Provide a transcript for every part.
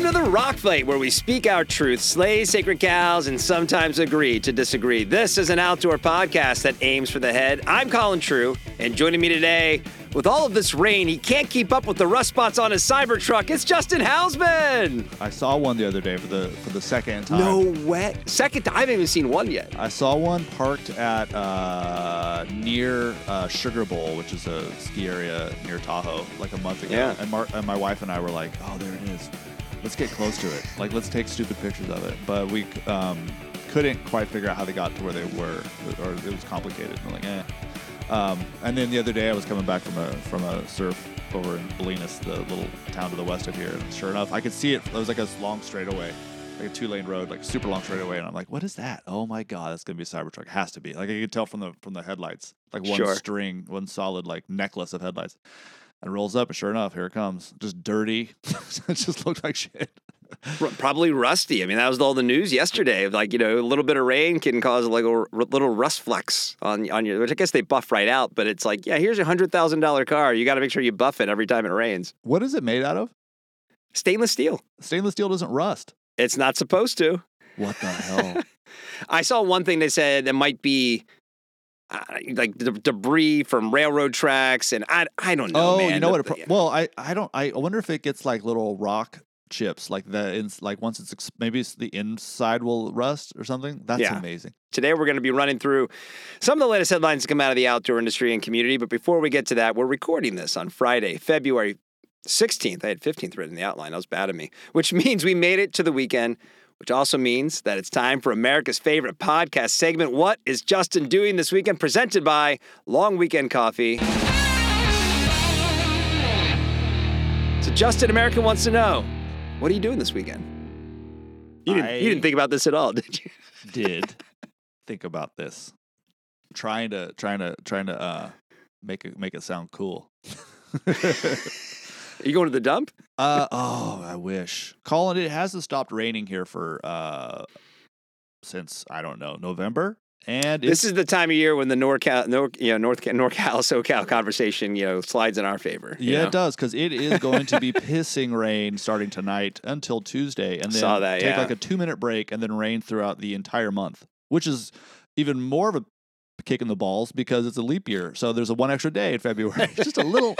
Welcome to the Rock Fight, where we speak our truth, slay sacred cows, and sometimes agree to disagree. This is an outdoor podcast that aims for the head. I'm Colin True, and joining me today, with all of this rain, he can't keep up with the rust spots on his Cybertruck. It's Justin Housman. I saw one the other day for the for the second time. No way. Second, time. I haven't even seen one yet. I saw one parked at uh, near uh, Sugar Bowl, which is a ski area near Tahoe, like a month ago. Yeah. And, Mar- and my wife and I were like, "Oh, there it is. Let's get close to it. Like, let's take stupid pictures of it." But we um, couldn't quite figure out how they got to where they were, or it was complicated. We're like, eh. Um, and then the other day, I was coming back from a from a surf over in Bolinas, the little town to the west of here. And sure enough, I could see it. It was like a long straightaway, like a two lane road, like super long straightaway. And I'm like, what is that? Oh my god, that's gonna be a Cybertruck. Has to be. Like I could tell from the from the headlights, like one Sure. string, one solid like necklace of headlights. And rolls up, and sure enough, here it comes. Just dirty. it just looked like shit. Probably rusty. I mean, that was all the news yesterday. Like, you know, a little bit of rain can cause like a r- little rust flecks on on your, which I guess they buff right out. But it's like, yeah, here's a hundred thousand dollar car. You got to make sure you buff it every time it rains. What is it made out of? Stainless steel. Stainless steel doesn't rust. It's not supposed to. What the hell? I saw one thing they said it might be uh, like de- debris from railroad tracks, and I I don't know. oh, man. you know what? The- pro- well, I I don't. I wonder if it gets like little rock chips, like the like once it's ex- maybe it's the inside will rust or something. That's Yeah. amazing. Today, we're going to be running through some of the latest headlines that come out of the outdoor industry and community. But before we get to that, we're recording this on Friday, February 16th. I had 15th written in the outline. That was bad of me, which means we made it to the weekend, which also means that it's time for America's favorite podcast segment. What is Justin doing this weekend? Presented by Long Weekend Coffee. So, Justin America wants to know what are you doing this weekend? You didn't, you didn't think about this at all, did you? Did think about this? Trying to trying to trying to uh make it make it sound cool. Are you going to the dump? Uh oh, I wish. Colin, it hasn't stopped raining here for uh since I don't know November, and This is the time of year when the NorCal, Nor, you know, North NorCal, SoCal conversation, you know, slides in our favor. yeah, know? it does because it is going to be pissing rain starting tonight until Tuesday, and then Saw that, take yeah. like a two minute break and then rain throughout the entire month, which is even more of a kick in the balls because it's a leap year, so there's a one extra day in February. It's just a little.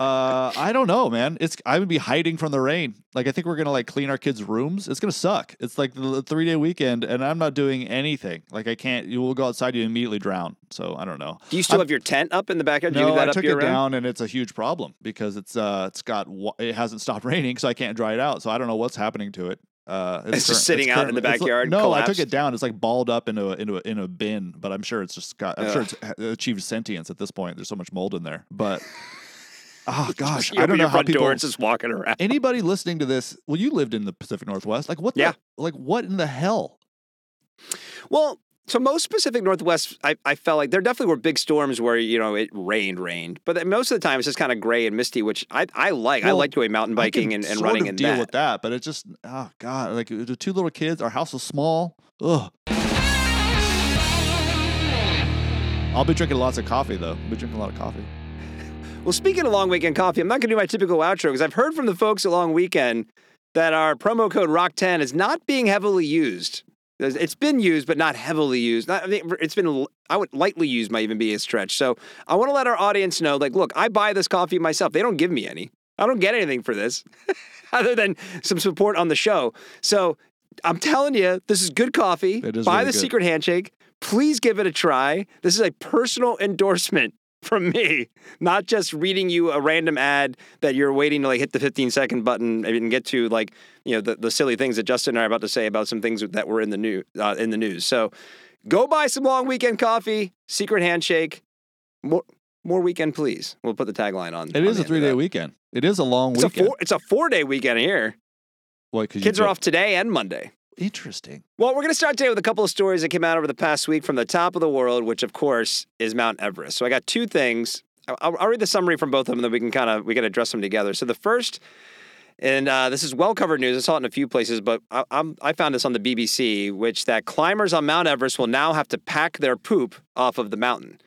Uh, I don't know, man. It's I would be hiding from the rain. Like I think we're gonna like clean our kids' rooms. It's gonna suck. It's like the three day weekend, and I'm not doing anything. Like I can't. You will go outside, you immediately drown. So I don't know. Do you still I'm- have your tent up in the backyard? No, I took it down, and it's a huge problem because it's uh, it's got it hasn't stopped raining, so I can't dry it out. So I don't know what's happening to it. Uh, It's just sitting out in the it's like- backyard, no, I took it down. It's like balled up into a, into a, in a bin, but I'm sure it's just got. I'm sure it's achieved sentience at this point. There's so much mold in there, but oh gosh, I don't know how people. it's just walking around. Anybody listening to this? Well, you lived in the Pacific Northwest. Like what? Yeah. Like what in the hell? Well, so most Pacific Northwest, I, I felt like there definitely were big storms where you know it rained, rained, but most of the time it's just kind of gray and misty, which I, I like. I like doing mountain biking and, and sort running of in deal that. with that, but it's just oh god, like uh, the two little kids. Our house was small. Ugh. I'll be drinking lots of coffee though. I'll be drinking a lot of coffee. Well, speaking of long weekend coffee, I'm not going to do my typical outro because I've heard from the folks at Long Weekend that our promo code ROCK10 is not being heavily used. It's been used, but not heavily used. Not, I mean, it's been, I would lightly used might even be a stretch. So I want to let our audience know, like, look, I buy this coffee myself. They don't give me any. I don't get anything for this other than some support on the show. So I'm telling you, this is good coffee. It is buy really the good. secret handshake. Please give it a try. This is a personal endorsement from me, not just reading you a random ad that you're waiting to like hit the 15 second button and get to like you know the, the silly things that Justin and I are about to say about some things that were in the new uh, in the news. So go buy some long weekend coffee, secret handshake, more more weekend please. We'll put the tagline on. It on is a three day weekend. It is a long It's a weekend. four. It's a four day weekend here. What, Kids are off today and Monday. Interesting. Well, we're going to start today with a couple of stories that came out over the past week from the top of the world, which of course is Mount Everest. So I got two things. I'll, I'll read the summary from both of them, then we can kind of we can address them together. So the first, and uh, this is well covered news. I saw it in a few places, but I, I found this on the BBC, which that climbers on Mount Everest will now have to pack their poop off of the mountain,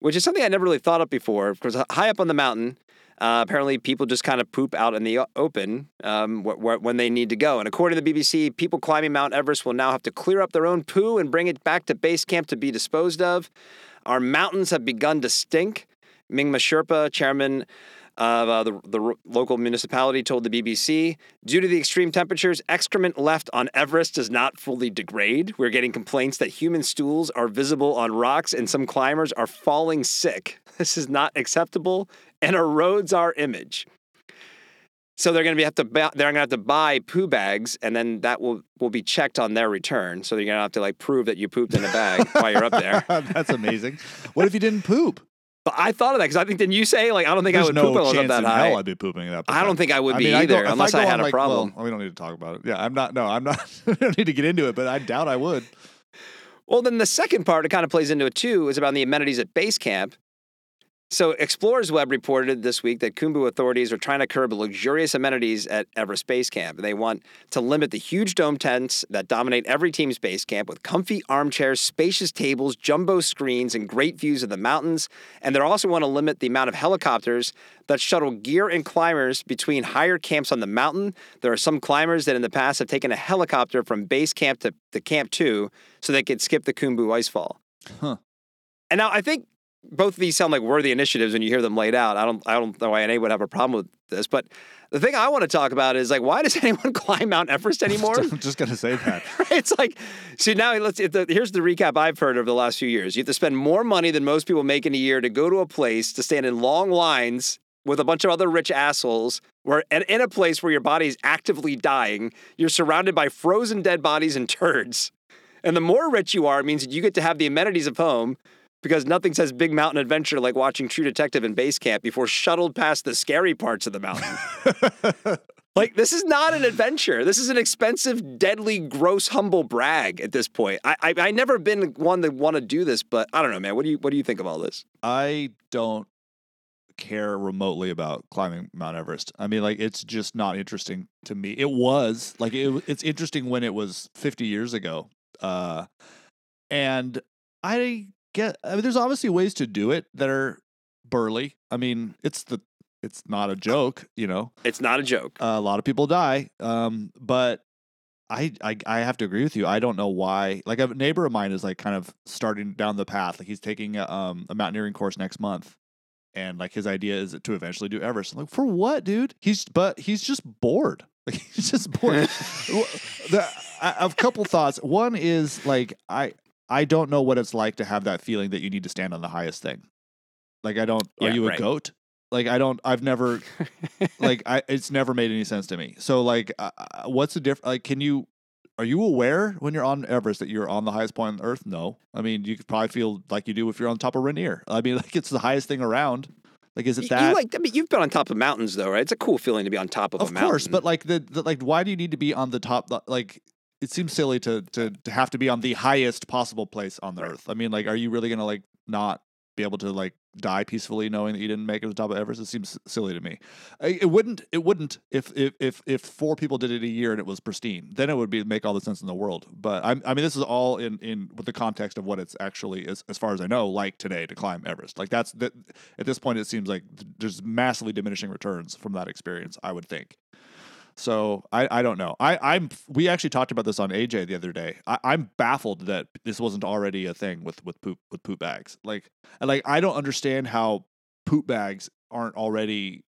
which is something I never really thought of before. Because high up on the mountain, Uh, apparently, people just kind of poop out in the open um, wh- wh- when they need to go. And according to the BBC, people climbing Mount Everest will now have to clear up their own poo and bring it back to base camp to be disposed of. Our mountains have begun to stink. Mingma Sherpa, chairman of uh, the, the local municipality, told the BBC due to the extreme temperatures, excrement left on Everest does not fully degrade. We're getting complaints that human stools are visible on rocks and some climbers are falling sick. This is not acceptable and erodes our image. So they're going to have to bu- they're going to have to buy poo bags, and then that will will be checked on their return. So you're going to have to like prove that you pooped in a bag while you're up there. That's amazing. What if you didn't poop? But I thought of that because I think didn't you say like I don't think There's I would no poop when I was up chance that in high. hell I'd be pooping up. I don't think I would I be mean, I go- either unless I, I, had on, a like, problem. Well, we don't need to talk about it. Yeah, I'm not. No, I'm not. I don't need to get into it, but I doubt I would. Well, then the second part, it kind of plays into it too, is about the amenities at base camp. So, Explorers Web reported this week that Khumbu authorities are trying to curb luxurious amenities at Everest Base Camp. They want to limit the huge dome tents that dominate every team's base camp with comfy armchairs, spacious tables, jumbo screens, and great views of the mountains. And they also want to limit the amount of helicopters that shuttle gear and climbers between higher camps on the mountain. There are some climbers that in the past have taken a helicopter from base camp to, to Camp 2 so they could skip the Khumbu icefall. Huh. And now I think both of these sound like worthy initiatives when you hear them laid out. I don't I don't know why anyone would have a problem with this, but the thing I want to talk about is like why does anyone climb Mount Everest anymore? I'm just gonna say that. it's like see now let's the, here's the recap I've heard over the last few years. You have to spend more money than most people make in a year to go to a place to stand in long lines with a bunch of other rich assholes where and in a place where your body is actively dying, you're surrounded by frozen dead bodies and turds. And the more rich you are, it means that you get to have the amenities of home because nothing says big mountain adventure like watching True Detective in base camp before shuttled past the scary parts of the mountain. like this is not an adventure. This is an expensive, deadly, gross, humble brag at this point. I I, I never been one to want to do this, but I don't know, man. What do you what do you think of all this? I don't care remotely about climbing Mount Everest. I mean, like it's just not interesting to me. It was like it, it's interesting when it was 50 years ago. Uh, and I get. I mean, there's obviously ways to do it that are burly. I mean, it's the it's not a joke, you know. It's not a joke. a lot of people die. Um, but I, I I have to agree with you. I don't know why. Like a neighbor of mine is like kind of starting down the path. Like he's taking a, um, a mountaineering course next month, and like his idea is to eventually do Everest. I'm like, for what, dude? He's but he's just bored. Like he's just bored. The, I I have a couple thoughts. One is like I I don't know what it's like to have that feeling that you need to stand on the highest thing. Like I don't. Are Yeah, you a right. goat? Like I don't. I've never like I it's never made any sense to me. So like uh, uh, what's the difference like can you are you aware when you're on Everest that you're on the highest point on earth? No. I mean, you could probably feel like you do if you're on top of Rainier. I mean, like it's the highest thing around. Like is it that you like I mean you've been on top of mountains though, right? It's a cool feeling to be on top of, Of a mountain. course, but like the, the like why do you need to be on the top like it seems silly to to to have to be on the highest possible place on the Right. earth. I mean, like are you really going to like not be able to like die peacefully knowing that you didn't make it to the top of Everest? It seems silly to me. It wouldn't. It wouldn't if if if if four people did it a year and it was pristine. Then it would be make all the sense in the world. But I'm, I mean, this is all in in with the context of what it's actually as as far as I know like today to climb Everest. Like that's that. At this point, it seems like there's massively diminishing returns from that experience. I would think. So I, I don't know. I, I'm we actually talked about this on AJ the other day. I, I'm baffled that this wasn't already a thing with with poop with poop bags. Like like I don't understand how poop bags aren't already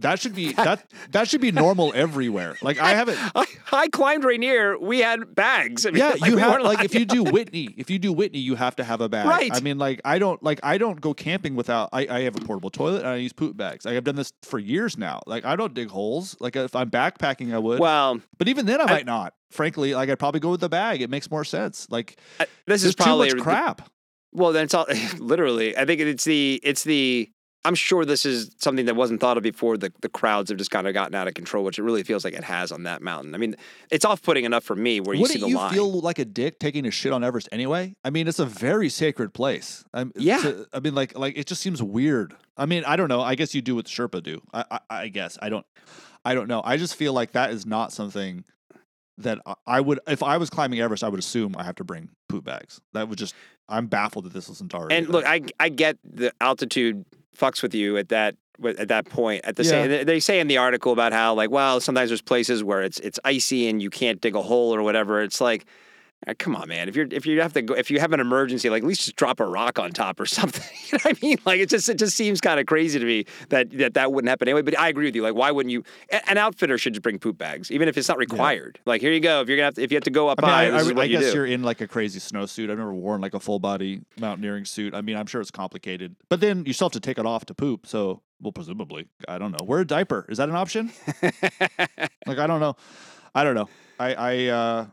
that should be that that should be normal everywhere. Like I haven't I, I climbed Rainier. We had bags. I mean, yeah, like, you have like if you do Whitney, if you do Whitney, you have to have a bag. Right. I mean, like I don't like I don't go camping without. I, I have a portable toilet and I use poop bags. Like I've done this for years now. Like I don't dig holes. Like if I'm backpacking, I would. Well, but even then, I I- might not. Frankly, like I'd probably go with the bag. It makes more sense. Like I- this is probably too much crap. Well, then it's all literally. I think it's the it's the. I'm sure this is something that wasn't thought of before. The the crowds have just kind of gotten out of control, which it really feels like it has on that mountain. I mean, it's off putting enough for me where you see Wouldn't the you line. feel like a dick taking a shit on Everest anyway? I mean, it's a very sacred place. I'm, Yeah. to- I mean, like, like it just seems weird. I mean, I don't know. I guess you do what Sherpa do. I, I, I guess I don't. I don't know. I just feel like that is not something that I- I would. If I was climbing Everest, I would assume I have to bring poop bags. That would just. I'm baffled that this wasn't already. and look. I I get the altitude fucks with you at that at that point. At the Yeah. same, they- say in the article about how like, well, sometimes there's places where it's it's icy and you can't dig a hole or whatever. It's like, come on, man. If you're if you have to go, if you have an emergency, like at least just drop a rock on top or something. you know what I mean? Like it just it just seems kind of crazy to me that that that wouldn't happen anyway. But I agree with you. Like, why wouldn't you? An outfitter should just bring poop bags, even if it's not required. Like, here you go. If you're gonna have to, if you have to go up I mean, high, I, I, I you guess do. you're in like a crazy snowsuit. I've never worn like a full body mountaineering suit. I mean, I'm sure it's complicated, but then you still have to take it off to poop. So, well, presumably, I don't know. Wear a diaper. Is that an option? like, I don't know. I don't know. I, I, uh,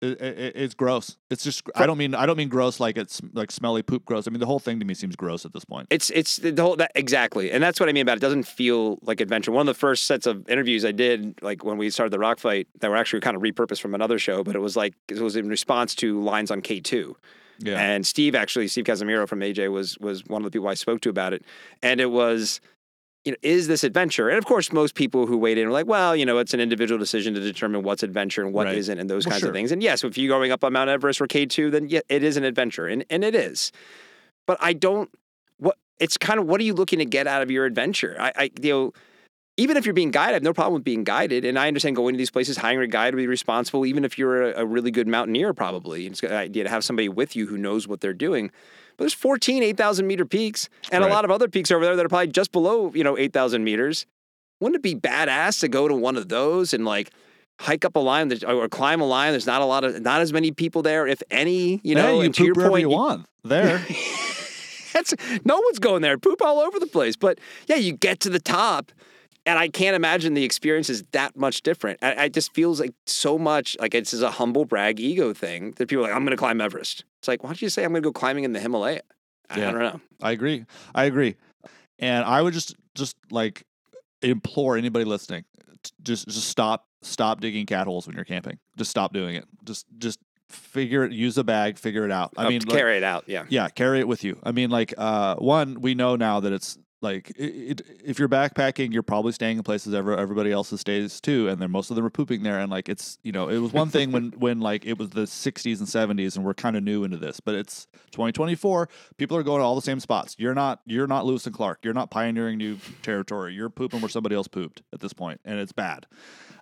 it, it, it's gross. It's just. I don't mean. I don't mean gross like it's like smelly poop gross. I mean the whole thing to me seems gross at this point. It's it's the whole that exactly, and that's what I mean about it. Doesn't feel like adventure. One of the first sets of interviews I did, like when we started the rock fight, that were actually kind of repurposed from another show, but it was like it was in response to lines on K two. Yeah. And Steve actually, Steve Casimiro from AJ was was one of the people I spoke to about it, and it was. You know, is this adventure? And of course, most people who weighed in are like, well, you know, it's an individual decision to determine what's adventure and what Right. not and those Well, kinds sure. of things. And yes, if you're going up on Mount Everest or K2, then yeah, it is an adventure. And, and it is. But I don't, what, it's kind of, what are you looking to get out of your adventure? I, I you know, even if you're being guided, I have no problem with being guided. And I understand going to these places, hiring a guide to be responsible, even if you're a, a really good mountaineer, probably. It's a good idea to have somebody with you who knows what they're doing. But there's 14 8,000 meter peaks and Right. a lot of other peaks over there that are probably just below, you know, 8,000 meters. Wouldn't it be badass to go to one of those and like hike up a line or climb a line? There's not a lot of, not as many people there, if any, you know, Hey, you to your point, you want there. that's no one's going there. Poop all over the place. But yeah, you get to the top, and I can't imagine the experience is that much different. I, it just feels like so much like it's just a humble brag ego thing that people are like, I'm going to climb Everest. It's like, why don't you say I'm going to go climbing in the Himalaya? I, Yeah. I don't know. I agree. I agree. And I would just just like implore anybody listening, just just stop stop digging cat holes when you're camping. Just stop doing it. Just just figure it. Use a bag. Figure it out. I Uh, mean, to like- carry it out. Yeah. yeah, carry it with you. I mean, like uh, one, we know now that it's like it, it, if you're backpacking, you're probably staying in places ever everybody else stays too, and then most of them are pooping there. And like it's you know it was one thing when when like it was the 60s and 70s, and we're kind of new into this, but it's 2024. People are going to all the same spots. You're not you're not Lewis and Clark. You're not pioneering new territory. You're pooping where somebody else pooped at this point, and it's bad.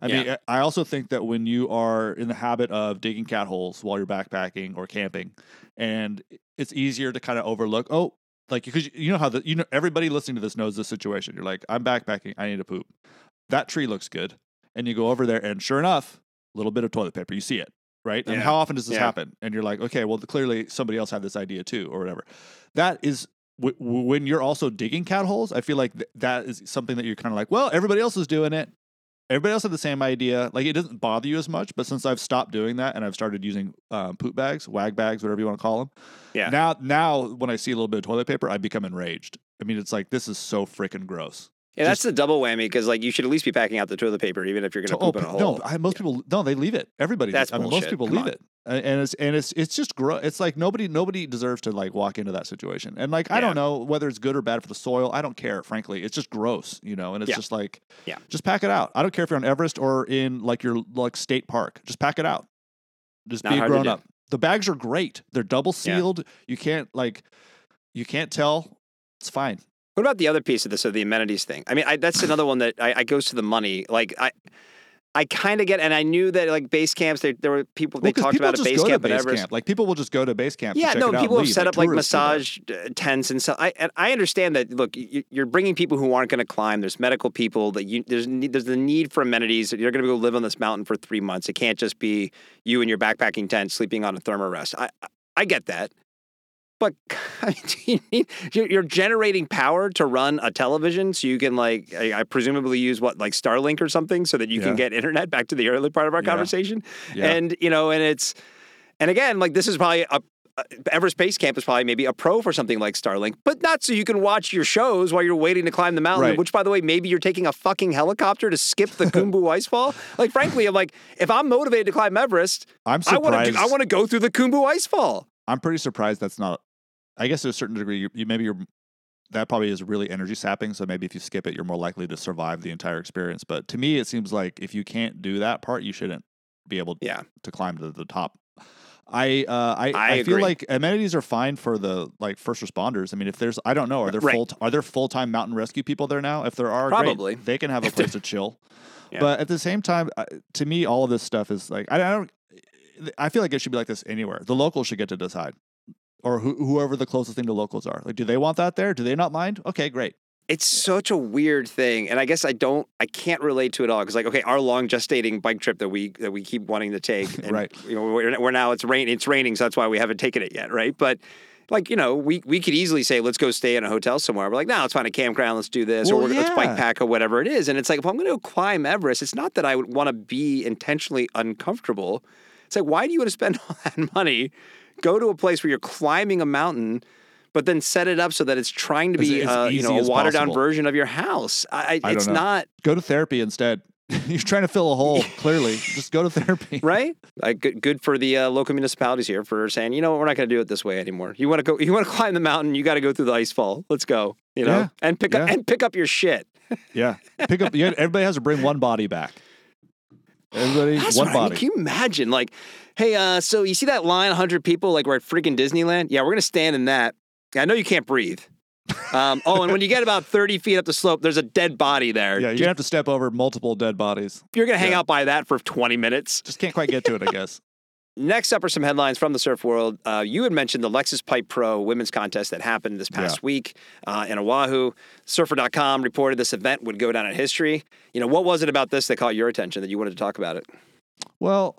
I mean, I also think that when you are in the habit of digging cat holes while you're backpacking or camping, and it's easier to kind of overlook. Oh, like because you know how the you know everybody listening to this knows this situation. You're like, I'm backpacking. I need to poop. That tree looks good, and you go over there, and sure enough, a little bit of toilet paper. You see it, right? And how often does this Yeah. happen? And you're like, okay, well, clearly somebody else had this idea too, or whatever. That is. w- When you're also digging cat holes, I feel like th- that is something that you're kind of like, well, everybody else is doing it everybody else had the same idea. Like it doesn't bother you as much, but since I've stopped doing that and I've started using um, poop bags, wag bags, whatever you want to call them, Yeah. Now, now when I see a little bit of toilet paper, I become enraged. I mean, it's like this is so freaking gross. Yeah, that's the double whammy because like you should at least be packing out the toilet paper even if you're going to Oh, poop in a hole. no, I, most people no, they leave it. Everybody, That's. I mean, most people Come leave on. it, and it's and it's it's just gross. It's like nobody nobody deserves to like walk into that situation. And like I Yeah. don't know whether it's good or bad for the soil. I don't care, frankly. It's just gross, you know. And it's Yeah. just like, Yeah. just pack it out. I don't care if you're on Everest or in like your like state park. Just pack it out. Just Not be a hard to grown up. The bags are great. They're double Yeah. sealed. You can't like, you can't tell. It's fine. What about the other piece of this, of the amenities thing? I mean, I, that's another one that I, I goes to the money. Like I, I kind of get, and I knew that like base camps, there, there were people they Well, talked people about a base camp base Everest. camp. Like people will just go to base camp. to Yeah, check no, people have leave. set up like do that. massage uh, tents and stuff. I and I understand that. Look, you, you're bringing people who aren't going to climb. There's medical people that you there's there's the need for amenities. You're going to go live on this mountain for three months. It can't just be you in your backpacking tent sleeping on a thermarest. I- I get that. But I mean, you need, you're, generating power to run a television, so you can like, I, presumably use what like Starlink or something, so that you Yeah. can get internet. Back to the early part of our Yeah. conversation, Yeah. and you know, and it's, and again, like this is probably a Everest Base Camp is probably maybe a pro for something like Starlink, but not so you can watch your shows while you're waiting to climb the mountain. Right. Which, by the way, maybe you're taking a fucking helicopter to skip the Khumbu Icefall. Like, frankly, I'm like, if I'm motivated to climb Everest, I'm surprised. I want to go through the Khumbu Icefall. I'm pretty surprised that's not. I guess to a certain degree, you, you maybe you're. That probably is really energy sapping. So maybe if you skip it, you're more likely to survive the entire experience. But to me, it seems like if you can't do that part, you shouldn't be able Yeah. to climb to the top. I uh, I, I I, feel like amenities are fine for the like first responders. I mean, if there's I don't know, are there Right. full are there full time mountain rescue people there now? If there are, great. Probably. they can have a place to chill. Yeah. But at the same time, uh, to me, all of this stuff is like I, I don't. I feel like it should be like this anywhere. The locals should get to decide, or who, whoever the closest thing to locals are. Like, do they want that there? Do they not mind? Okay, great. It's such a weird thing, and I guess I don't, I can't relate to it all because, like, okay, our long gestating bike trip that we that we keep wanting to take, and, Right. You know, we're, we're now it's rain, it's raining, so that's why we haven't taken it yet, right? But like, you know, we we could easily say, let's go stay in a hotel somewhere. We're like, no, let's find a campground, let's do this, or Well, we're, let's bike pack or whatever it is. And it's like, if I'm going to climb Everest, it's not that I would want to be intentionally uncomfortable. It's like, why do you want to spend all that money, go to a place where you're climbing a mountain? But then set it up so that it's trying to be, uh, you know, a watered down version of your house. I, I, I it's not Go to therapy instead. You're trying to fill a hole. Clearly, just go to therapy. right. Like good, good for the uh, local municipalities here for saying, you know, what, we're not going to do it this way anymore. You want to go, you want to climb the mountain, you got to go through the ice fall. Let's go. You know, Yeah. and pick up and pick up your shit. Yeah, pick up. Yeah, everybody has to bring one body back. Everybody, That's one what I mean. body. Can you imagine? Like, hey, uh, so you see that line, 100 people, like we're at freaking Disneyland? Yeah, we're going to stand in that. I know you can't breathe. Um, oh, and when you get about 30 feet up the slope, there's a dead body there. Yeah, you're gonna have to step over multiple dead bodies. you're going to hang yeah. out by that for 20 minutes. Just can't quite get to it, I guess. Next up are some headlines from the surf world. Uh, you had mentioned the Lexus Pipe Pro women's contest that happened this past Yeah. week uh, in Oahu. Surfer.com reported this event would go down in history. You know, what was it about this that caught your attention that you wanted to talk about it? Well,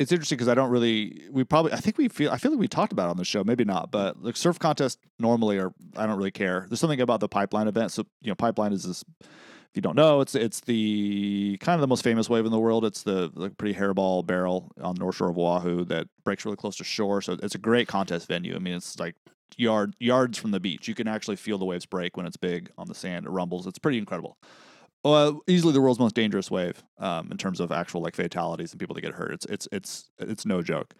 it's interesting because I don't really. We probably. I think we feel. I feel like we talked about it on the show. Maybe not, but like surf contests normally are. I don't really care. There's something about the pipeline event. So you know, pipeline is this. If you don't know, it's it's the kind of the most famous wave in the world. It's the like pretty hairball barrel on the North Shore of Oahu that breaks really close to shore. So it's a great contest venue. I mean, it's like yard yards from the beach. You can actually feel the waves break when it's big on the sand. It rumbles. It's pretty incredible. Uh, easily the world's most dangerous wave um, in terms of actual like fatalities and people that get hurt. It's it's it's it's no joke.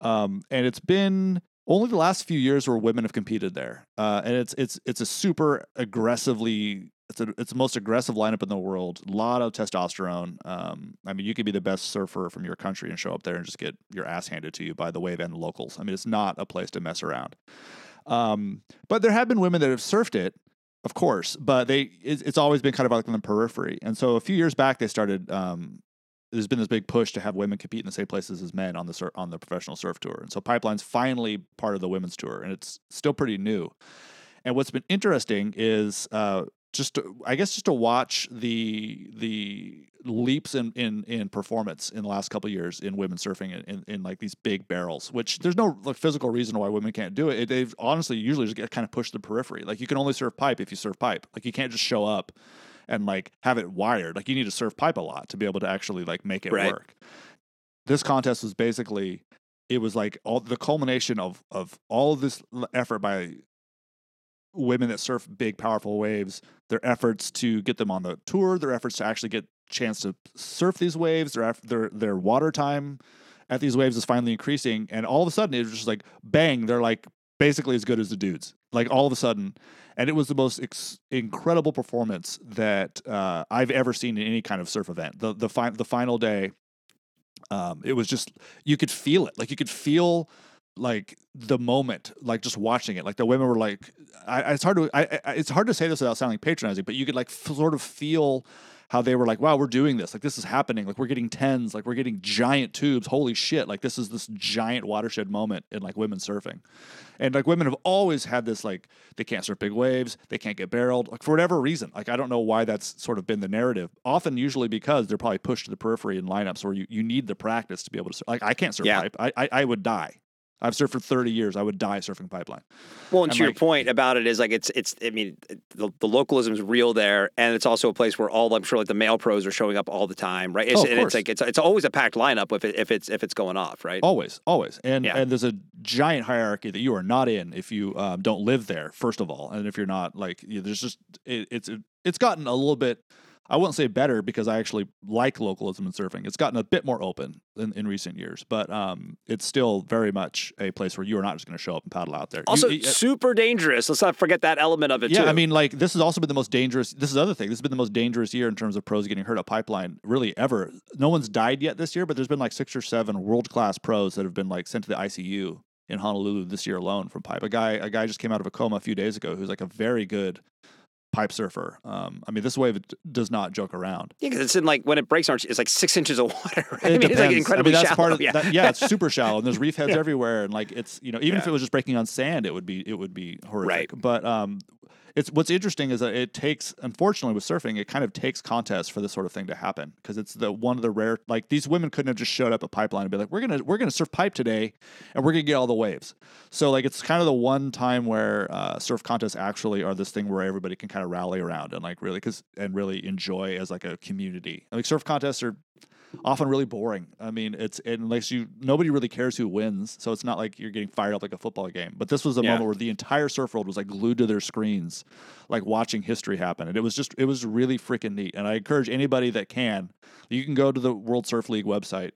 Um, and it's been only the last few years where women have competed there. Uh, and it's it's it's a super aggressively it's a, it's the most aggressive lineup in the world. A lot of testosterone. Um, I mean, you could be the best surfer from your country and show up there and just get your ass handed to you by the wave and the locals. I mean, it's not a place to mess around. Um, but there have been women that have surfed it, of course, but they it's, it's always been kind of like on the periphery. And so a few years back, they started. Um, there's been this big push to have women compete in the same places as men on the sur- on the professional surf tour, and so Pipeline's finally part of the women's tour, and it's still pretty new. And what's been interesting is uh, just to, I guess just to watch the the leaps in, in in performance in the last couple of years in women surfing in, in, in like these big barrels, which there's no like physical reason why women can't do it. it they've honestly usually just get kind of pushed to the periphery. Like you can only surf pipe if you surf pipe. Like you can't just show up and like have it wired. Like you need to surf pipe a lot to be able to actually like make it Right. work. This contest was basically it was like all the culmination of of all of this effort by women that surf big powerful waves their efforts to get them on the tour their efforts to actually get chance to surf these waves their their their water time at these waves is finally increasing and all of a sudden it was just like bang they're like basically as good as the dudes like all of a sudden. And it was the most ex- incredible performance that uh, I've ever seen in any kind of surf event. The the, fi- the final day um, it was just you could feel it. Like you could feel like the moment like just watching it. Like the women were like I, I- it's hard to I, I it's hard to say this without sounding patronizing but you could like f- sort of feel how they were like wow we're doing this. Like this is happening. Like we're getting tens. Like we're getting giant tubes. Holy shit. Like this is this giant watershed moment in like women surfing. And like women have always had this like they can't surf big waves. They can't get barreled. Like for whatever reason. Like i don't know why that's sort of been the narrative. Often usually because they're probably pushed to the periphery in lineups where you, you need the practice to be able to surf like i can't surf Yeah. pipe. I, I i would die i've surfed for 30 years i would die surfing pipeline Well, and And, to your like- point about it is like it's it's I mean the, the localism is real there, and it's also a place where all I'm sure like the male pros are showing up all the time, right? It's, Oh, of and it's like it's it's always a packed lineup if it, if it's if it's going off, right? always always and Yeah. and there's a giant hierarchy that you are not in if you um, don't live there first of all and if you're not like you there's just it, it's it's gotten a little bit I wouldn't say better because I actually like localism in surfing. It's gotten a bit more open in, in recent years, but um, it's still very much a place where you are not just going to show up and paddle out there. Also, You- you- super dangerous. Let's not forget that element of it yeah, too. I mean, like this has also been the most dangerous. This is the other thing. This has been the most dangerous year in terms of pros getting hurt at pipeline, really ever. No one's died yet this year, but there's been like six or seven world class pros that have been like sent to the ICU in Honolulu this year alone from pipe. A guy, a guy just came out of a coma a few days ago who's like a very good pipe surfer. Um, I mean, this wave does not joke around. yeah, because it's in like when it breaks, it's like six inches of water. Right? I It mean, it's like incredibly I mean, that's shallow. part of yeah. that, yeah, it's super shallow, and there's reef heads Yeah. everywhere, and like it's you know even if it was just breaking on sand, it would be it would be horrific. Right. But um, it's what's interesting is that it takes unfortunately with surfing, it kind of takes contests for this sort of thing to happen because it's the one of the rare like these women couldn't have just showed up a pipeline and be like we're gonna we're gonna surf pipe today, and we're gonna get all the waves. So like it's kind of the one time where uh, surf contests actually are this thing where everybody can kind of rally around and like really because and really enjoy as like a community. Like surf contests are often really boring. I mean, it's unless you nobody really cares who wins, so it's not like you're getting fired up like a football game. But this was a Yeah. moment where the entire surf world was like glued to their screens, like watching history happen, and it was just it was really freaking neat. And I encourage anybody that can, you can go to the World Surf League website.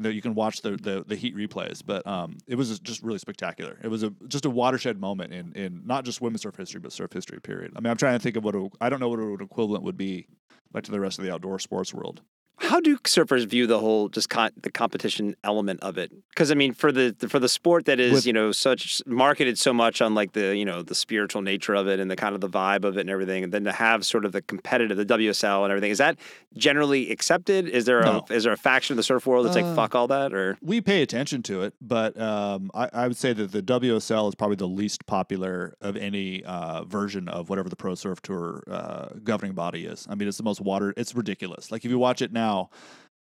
That you can watch the, the the heat replays, but um, it was just really spectacular. It was a just a watershed moment in in not just women's surf history, but surf history. Period. I mean, I'm trying to think of what a, I don't know what an equivalent would be, like to the rest of the outdoor sports world. How do surfers view the whole just con- the competition element of it? Because I mean, for the for the sport that is With- you know such marketed so much on like the you know the spiritual nature of it and the kind of the vibe of it and everything, and then to have sort of the competitive, the WSL and everything, is that generally accepted? Is there No. a is there a faction of the surf world that's Uh, like fuck all that or? we pay attention to it, but um, I, I would say that the WSL is probably the least popular of any uh, version of whatever the Pro Surf Tour uh, governing body is. I mean, it's the most water. It's ridiculous. Like if you watch it now,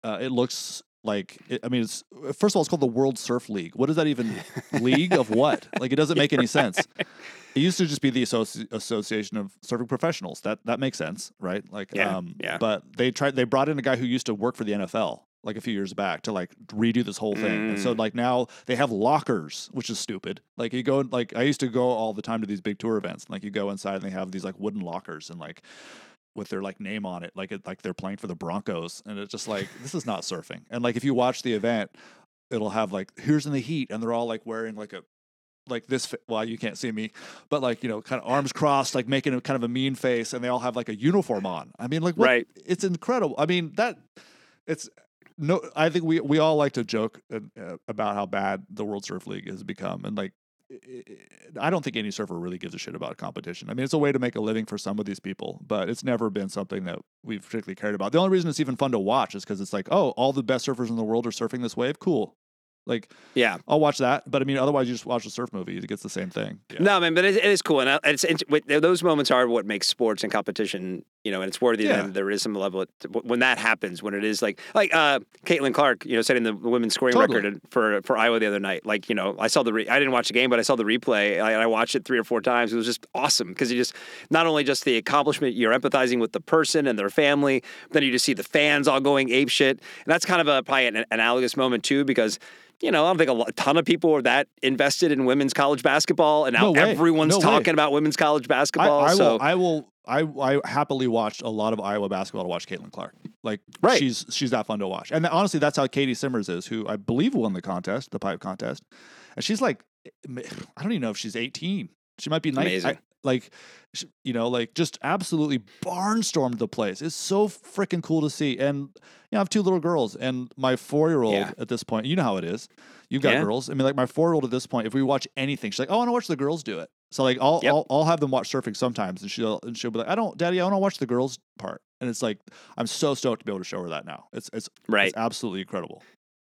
uh, it looks like. It, I mean, it's first of all, it's called the World Surf League. What is that even? league of what? Like it doesn't make any sense. It used to just be the Associ- Association of Surfing Professionals. That that makes sense, right? Like, Yeah, um, yeah. But they tried. They brought in a guy who used to work for the NFL like a few years back to like redo this whole thing. And so Mm. like now they have lockers, which is stupid. Like you go like I used to go all the time to these big tour events. And, like you go inside and they have these like wooden lockers and like with their like name on it, like it like they're playing for the Broncos. And it's just like this is not surfing. And like if you watch the event, it'll have like here's in the heat, and they're all like wearing like a like this well you can't see me but like you know kind of arms crossed like making a kind of a mean face and they all have like a uniform on i mean like what, Right. it's incredible i mean that it's no i think we we all like to joke uh, uh, about how bad the world surf league has become and like i- i I don't think any surfer really gives a shit about competition. I mean, it's a way to make a living for some of these people, but it's never been something that we've particularly cared about. The only reason it's even fun to watch is because it's like, oh, all the best surfers in the world are surfing this wave. Cool. Like, Yeah. I'll watch that. But I mean, otherwise, you just watch a surf movie. It gets the same thing. No, man, but it, it is cool, and uh, it's, it's those moments are what makes sports and competition, you know, and it's worthy. Yeah. That there is some level of, when that happens, when it is like like uh, Caitlin Clark, you know, setting the women's scoring Totally. record for for Iowa the other night. Like, you know, I saw the re- I didn't watch the game, but I saw the replay. I, I watched it three or four times. It was just awesome because you just not only just the accomplishment, you're empathizing with the person and their family, then you just see the fans all going ape shit, and that's kind of a probably an analogous moment too because. You know, I don't think a, lot, ton of people are that invested in women's college basketball, and now No everyone's No way. talking about women's college I, basketball. I so will. I will. I, I happily watched a lot of Iowa basketball to watch Caitlin Clark. Like, Right. she's she's that fun to watch. And honestly, that's how Caity Simmers is, who I believe won the contest, the pipe contest. And she's like, I don't even know if she's 18. She might be 19. Amazing. like, you know, like just absolutely barnstormed the place. It's so freaking cool to see. And you know, I have two little girls, and my four year old Yeah. at this point, you know how it is. You've got Yeah. girls. I mean, like my four year old at this point, if we watch anything, she's like, "Oh, I want to watch the girls do it." So like, I'll, Yep. I'll I'll have them watch surfing sometimes, and she'll and she'll be like, "I don't, Daddy, I want to watch the girls part." And it's like, I'm so stoked to be able to show her that now. It's it's right. it's absolutely incredible.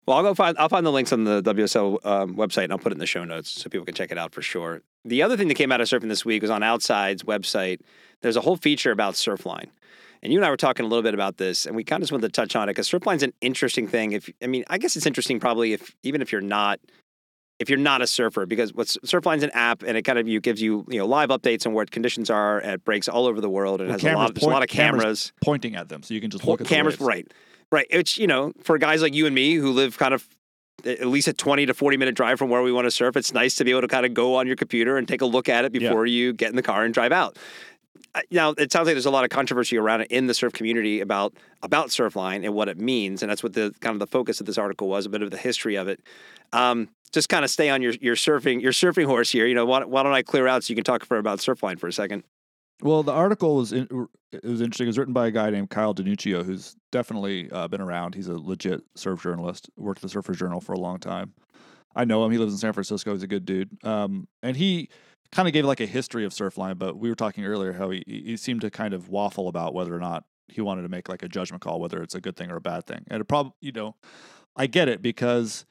Well, I'll go find I'll find the links on the WSL um, website and I'll put it in the show notes so people can check it out for sure. The other thing that came out of surfing this week was on Outside's website. There's a whole feature about Surfline. And you and I were talking a little bit about this, and we kind of just wanted to touch on it because Surfline's an interesting thing. If I mean, I guess it's interesting probably if even if you're not if you're not a surfer, because what's Surfline's an app and it kind of you gives you you know live updates on what conditions are at breaks all over the world. It Well, has a lot, cameras there's a lot of cameras cameras Pointing at them, so you can just po- look at the cameras, right, right. It's you know for guys like you and me who live kind of at least a twenty to forty minute drive from where we want to surf. It's nice to be able to kind of go on your computer and take a look at it Yeah. before you get in the car and drive out. now it sounds like there's a lot of controversy around it in the surf community about about Surfline and what it means, and that's what the kind of the focus of this article was, a bit of the history of it. Um, just kind of stay on your your surfing your surfing horse here. You know, why, why don't I clear out so you can talk for about Surfline for a second? Well, the article was in, it was interesting. It was written by a guy named Kyle Denuccio, who's definitely uh, been around. He's a legit surf journalist. Worked at the Surfer Journal for a long time. I know him. He lives in San Francisco. He's a good dude. Um, and he kind of gave like a history of Surfline. But we were talking earlier how he he seemed to kind of waffle about whether or not he wanted to make like a judgment call whether it's a good thing or a bad thing. And it probably you know, I get it because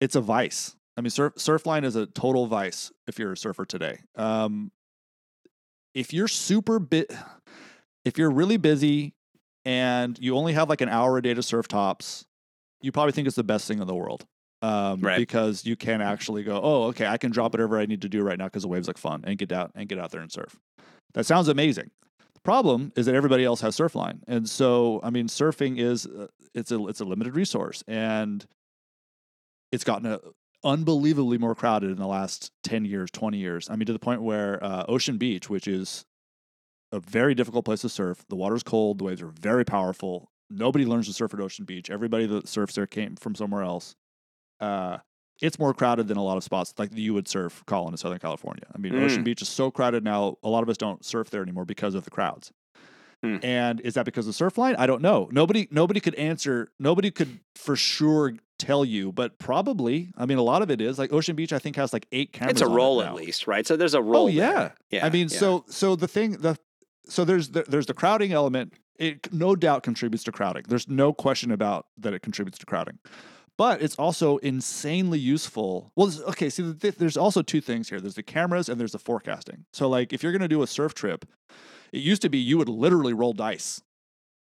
it's a vice. I mean, surf, Surfline is a total vice if you're a surfer today. Um, if you're super bit, if you're really busy and you only have like an hour a day to surf tops, you probably think it's the best thing in the world. Um, Right. because you can actually go, oh, okay, I can drop whatever I need to do right now because the waves look fun and get out and get out there and surf. That sounds amazing. The problem is that everybody else has Surfline, and so I mean, surfing is uh, it's a it's a limited resource, and it's gotten a, unbelievably more crowded in the last 10 years 20 years i mean to the point where uh, ocean beach which is a very difficult place to surf the water's cold the waves are very powerful nobody learns to surf at ocean beach everybody that surfs there came from somewhere else uh, it's more crowded than a lot of spots like you would surf colin in southern california i mean ocean Mm. beach is so crowded now a lot of us don't surf there anymore because of the crowds Hmm. and is that because of Surfline? I don't know. Nobody nobody could answer. Nobody could for sure tell you, but probably. I mean, a lot of it is like Ocean Beach. I think has like eight cameras. It's a on it roll at least, right? So there's a oh, roll. Oh yeah, there. yeah. I mean, yeah. so so the thing the so there's the, there's the crowding element. It no doubt contributes to crowding. There's no question about that it contributes to crowding. But it's also insanely useful. Well, okay, see, th- there's also two things here. There's the cameras and there's the forecasting. So, like, if you're going to do a surf trip, it used to be you would literally roll dice.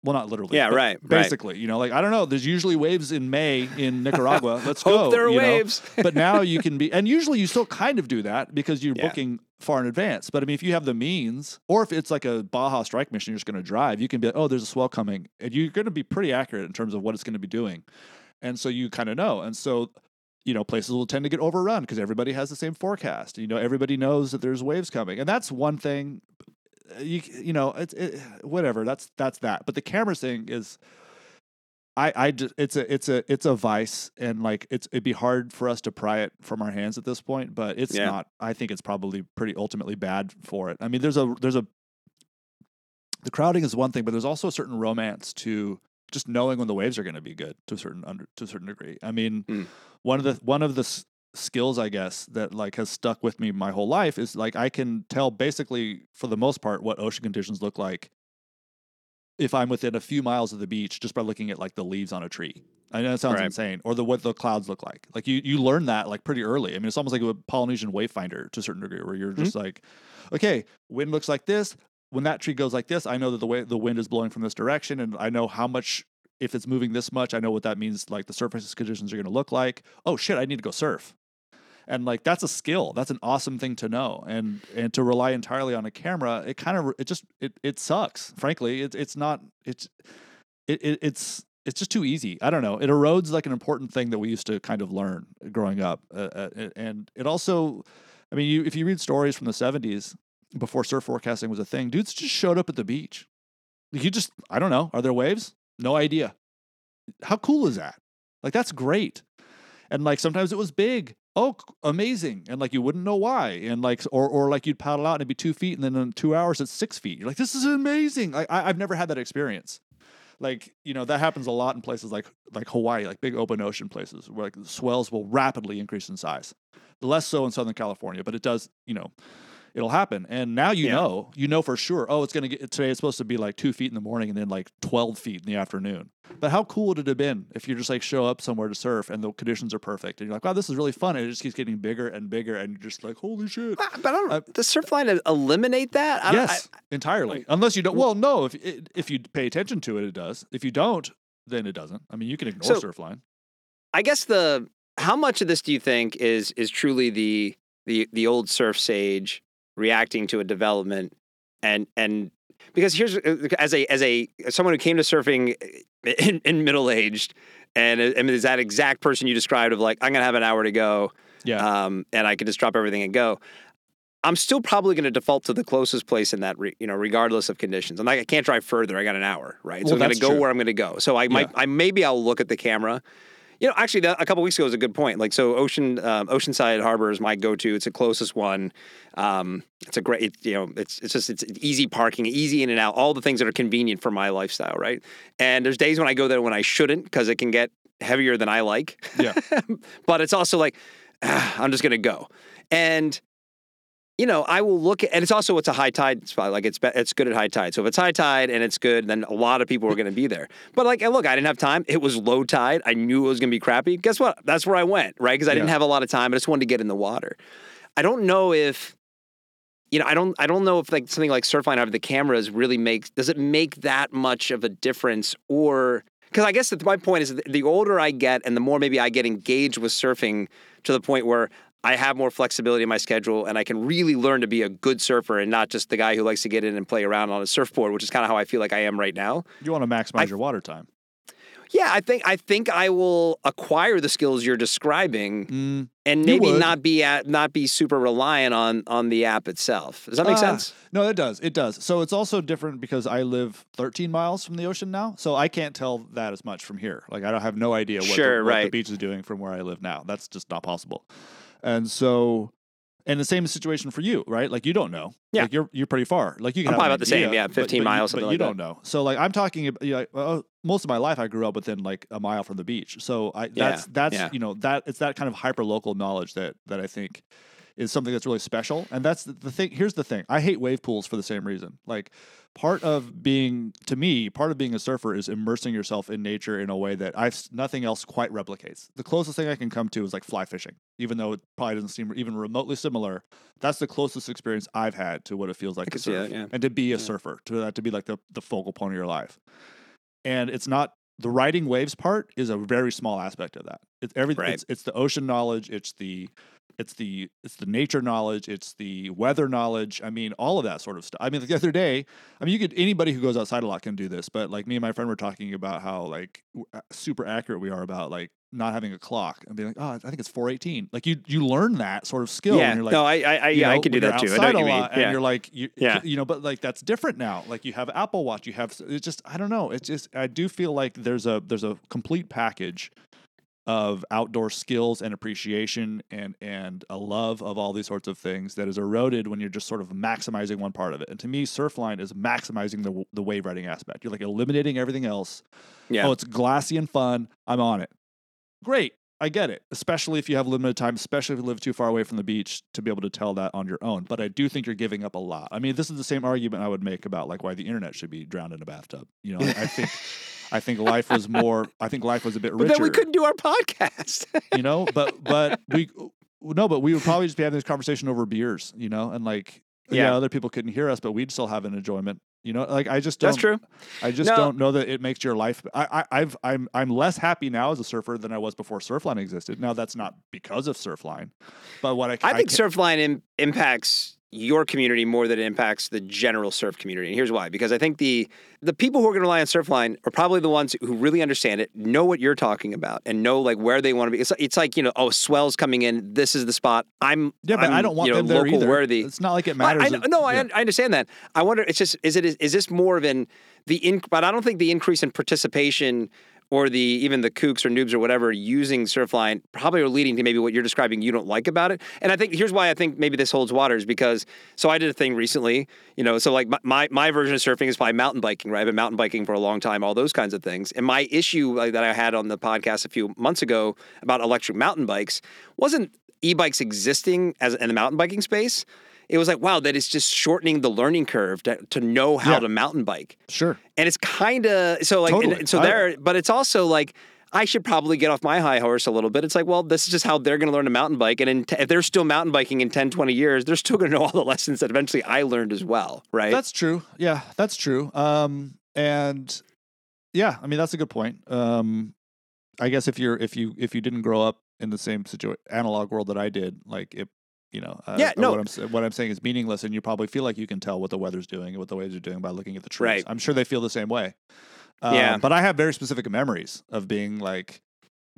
Well, not literally. Yeah, right, right. Basically, you know, like I don't know. There's usually waves in May in Nicaragua. Let's Hope go. there are waves. but now you can be and usually you still kind of do that because you're Yeah. booking far in advance but i mean if you have the means or if it's like a baja strike mission you're just going to drive you can be like oh there's a swell coming and you're going to be pretty accurate in terms of what it's going to be doing and so you kind of know and so you know places will tend to get overrun because everybody has the same forecast you know everybody knows that there's waves coming and that's one thing you you know it's it, whatever that's that's that but the camera thing is I, I just, it's a it's a it's a vice and like it's it'd be hard for us to pry it from our hands at this point but it's Yeah. not I think it's probably pretty ultimately bad for it I mean there's a there's a the crowding is one thing but there's also a certain romance to just knowing when the waves are going to be good to a certain under to a certain degree I mean Mm. one of the one of the skills I guess that like has stuck with me my whole life is like I can tell basically for the most part what ocean conditions look like if I'm within a few miles of the beach just by looking at like the leaves on a tree. I know that sounds Right. insane, or the what the clouds look like. Like you you learn that like pretty early. I mean, it's almost like a Polynesian wayfinder to a certain degree, where you're mm-hmm. just like, okay, wind looks like this. When that tree goes like this, I know that the way the wind is blowing from this direction, and I know how much. If it's moving this much, I know what that means. Like the surface conditions are going to look like. Oh shit, I need to go surf and like that's a skill. That's an awesome thing to know. And and to rely entirely on a camera it kind of it just it, it sucks frankly. It, it's not it's it, it it's it's just too easy. I don't know. It erodes like an important thing that we used to kind of learn growing up. Uh, uh, and it also i mean you if you read stories from the 70s before surf forecasting was a thing dudes just showed up at the beach. You just i don't know. Are there waves? No idea. How cool is that? Like that's great. And like sometimes it was big oh amazing and like you wouldn't know why and like or or like you'd paddle out and it'd be two feet and then in two hours it's six feet. You're like this is amazing. Like I, i've never had that experience. Like you know that happens a lot in places like like hawaii like big open ocean places where like the swells will rapidly increase in size. Less so in southern california but it does you know it'll happen. And now you Yeah. know you know for sure oh it's going to get today it's supposed to be like two feet in the morning and then like 12 feet in the afternoon. But how cool would it have been if you just like show up somewhere to surf and the conditions are perfect and you're like wow this is really fun. And it just keeps getting bigger and bigger and you're just like holy shit. But I don't, Uh, does Surfline eliminate that? I don't, yes entirely. Unless you don't well no if if you pay attention to it it does. If you don't then it doesn't. I mean you can ignore So- surfline I guess the how much of this do you think is is truly the the the old surf sage reacting to a development and and because here's uh, as a as a as someone who came to surfing in, in middle aged and uh, I mean is that exact person you described of like I'm gonna have an hour to go yeah um, and I can just drop everything and go. I'm still probably going to default to the closest place in that, re, you know, regardless of conditions. I'm like, I can't drive further. I got an hour, right? Well, so I'm going to go true. where I'm going to go. So I might, Yeah. I maybe I'll look at the camera. You know, actually, that, a couple weeks ago was a good point. Like, so Ocean um, Oceanside Harbor is my go-to. It's the closest one. Um, it's a great, it, you know, it's it's just it's easy parking, easy in and out, all the things that are convenient for my lifestyle, right? And there's days when I go there when I shouldn't because it can get heavier than I like. Yeah. but it's also like ah, I'm just gonna go, and you know I will look at, and it's also it's a high tide spot. Like it's it's good at high tide. So if it's high tide and it's good, then a lot of people are gonna be there. But like, look, I didn't have time. It was low tide. I knew it was gonna be crappy. Guess what? That's where I went, right? Because I didn't have a lot of time. I just wanted to get in the water. I don't know if. You know, I don't. I don't know if like something like Surfline having the cameras really makes. Does it make that much of a difference, or because I guess that my point is the older I get and the more maybe I get engaged with surfing to the point where I have more flexibility in my schedule and I can really learn to be a good surfer and not just the guy who likes to get in and play around on a surfboard, which is kind of how I feel like I am right now. You want to maximize I- your water time. Yeah, I think I think I will acquire the skills you're describing Mm, and maybe not be at, not be super reliant on on the app itself. Does that make Ah, sense? No, it does. It does. So it's also different because I live 13 miles from the ocean now, so I can't tell that as much from here. Like I don't have no idea what, Sure, the, what the beach is doing from where I live now. That's just not possible. And so, and the same situation for you, right? Like you don't know. Yeah. Like you're you're pretty far. Like you can I'm have probably about the same, yeah, but- 15 but you- miles, but something you like that. don't know. So like I'm talking about. You know, well, most of my life I grew up within like a mile from the beach. So I Yeah, that's that's yeah. you know that it's that kind of hyper local knowledge that that I think is something that's really special. And that's the, the thing. Here's the thing. I hate wave pools for the same reason. Like part of being to me, part of being a surfer is immersing yourself in nature in a way that I've nothing else quite replicates. The closest thing I can come to is like fly fishing, even though it probably doesn't seem even remotely similar. That's the closest experience I've had to what it feels like to surf that, yeah. and to be a Yeah. surfer, to that to be like the the focal point of your life. And it's not the riding waves part is a very small aspect of that. It's everything. Right. It's, it's the ocean knowledge. It's the it's the it's the nature knowledge. It's the weather knowledge. I mean, all of that sort of stuff. I mean, the other day, I mean, you could anybody who goes outside a lot can do this. But like me and my friend were talking about how like uh, super accurate we are about like not having a clock and being like, oh, I think it's four eighteen. Like you you learn that sort of skill. yeah, and you're like, no, I, I, I yeah, I can do that too. I know you lot, and you're like, you, Yeah. you know, but like that's different now. Like you have Apple Watch, you have it's just I don't know. It's just I do feel like there's a there's a complete package of outdoor skills and appreciation and and a love of all these sorts of things that is eroded when you're just sort of maximizing one part of it. And to me, Surfline is maximizing the the wave riding aspect. You're like eliminating everything else. yeah. Oh, it's glassy and fun. I'm on it. Great. I get it, especially if you have limited time, especially if you live too far away from the beach to be able to tell that on your own. But I do think you're giving up a lot. I mean, this is the same argument I would make about like why the internet should be drowned in a bathtub. You know, I think, I think life was more. I think life was a bit richer. but then we couldn't do our podcast. you know, but but we no, but we would probably just be having this conversation over beers, you know, and like yeah, Yeah. other people couldn't hear us, but we'd still have an enjoyment. You know, like I just don't. That's true. I just No. don't know that it makes your life. I, I, I've, I'm, I'm less happy now as a surfer than I was before Surfline existed. Now that's not because of Surfline, but what I, I think can- Surfline Im- impacts your community more than it impacts the general surf community. And here's why: because I think the the people who are going to rely on Surfline are probably the ones who really understand it, know what you're talking about, and know like where they want to be. It's, it's like you know, oh, swells coming in. This is the spot. I'm Yeah, but I'm, I don't want you know, them there local either. worthy. It's not like it matters. I, know- no, I, yeah. I understand that. I wonder. It's just is it is this more of an the in, but I don't think the increase in participation or the even the kooks or noobs or whatever using Surfline probably are leading to maybe what you're describing you don't like about it. And I think here's why I think maybe this holds water is because so I did a thing recently, you know, so like my my, version of surfing is probably mountain biking, right? I've been mountain biking for a long time, all those kinds of things. And my issue that I had on the podcast a few months ago about electric mountain bikes wasn't e-bikes existing as in the mountain biking space. It was like, wow, that is just shortening the learning curve to, to know how Yeah. to mountain bike Sure. and it's kind of so like Totally. and so there but it's also like I should probably get off my high horse a little bit. It's like, well, this is just how they're going to learn to mountain bike. And in t- if they're still mountain biking in 10, 20 years, they're still going to know all the lessons that eventually I learned as well, right? That's true. Yeah, that's true. Um, and yeah, I mean that's a good point. Um, I guess if you're if you if you didn't grow up in the same situ- analog world that I did, like it, you know, uh, Yeah, no. What I'm what I'm saying is meaningless, and you probably feel like you can tell what the weather's doing and what the waves are doing by looking at the trees. Right. I'm sure they feel the same way. Uh, Yeah. but I have very specific memories of being like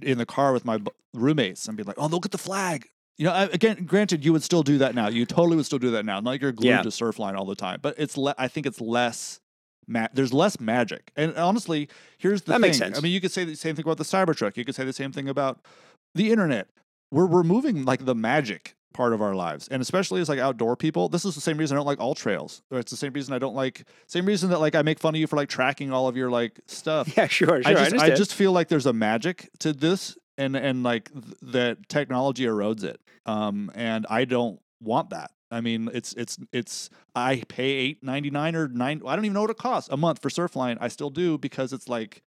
in the car with my b- roommates and being like, "Oh, look at the flag." You know, I- again, granted, you would still do that now. You totally would still do that now. Not like you're glued Yeah. to Surfline all the time, but it's. Le- I think it's less. Ma- there's less magic, and honestly, here's the That thing. makes sense. I mean, you could say the same thing about the Cybertruck. You could say the same thing about the internet. We're removing like the magic part of our lives, and especially as like outdoor people. This is the same reason I don't like AllTrails. Or it's the same reason I don't like. Same reason that like I make fun of you for like tracking all of your like stuff. Yeah, sure, sure. I just, I, understand. just feel like there's a magic to this, and and like th- that technology erodes it. Um, and I don't want that. I mean, it's it's it's. I pay eight ninety nine or nine. I don't even know what it costs a month for Surfline. I still do because it's like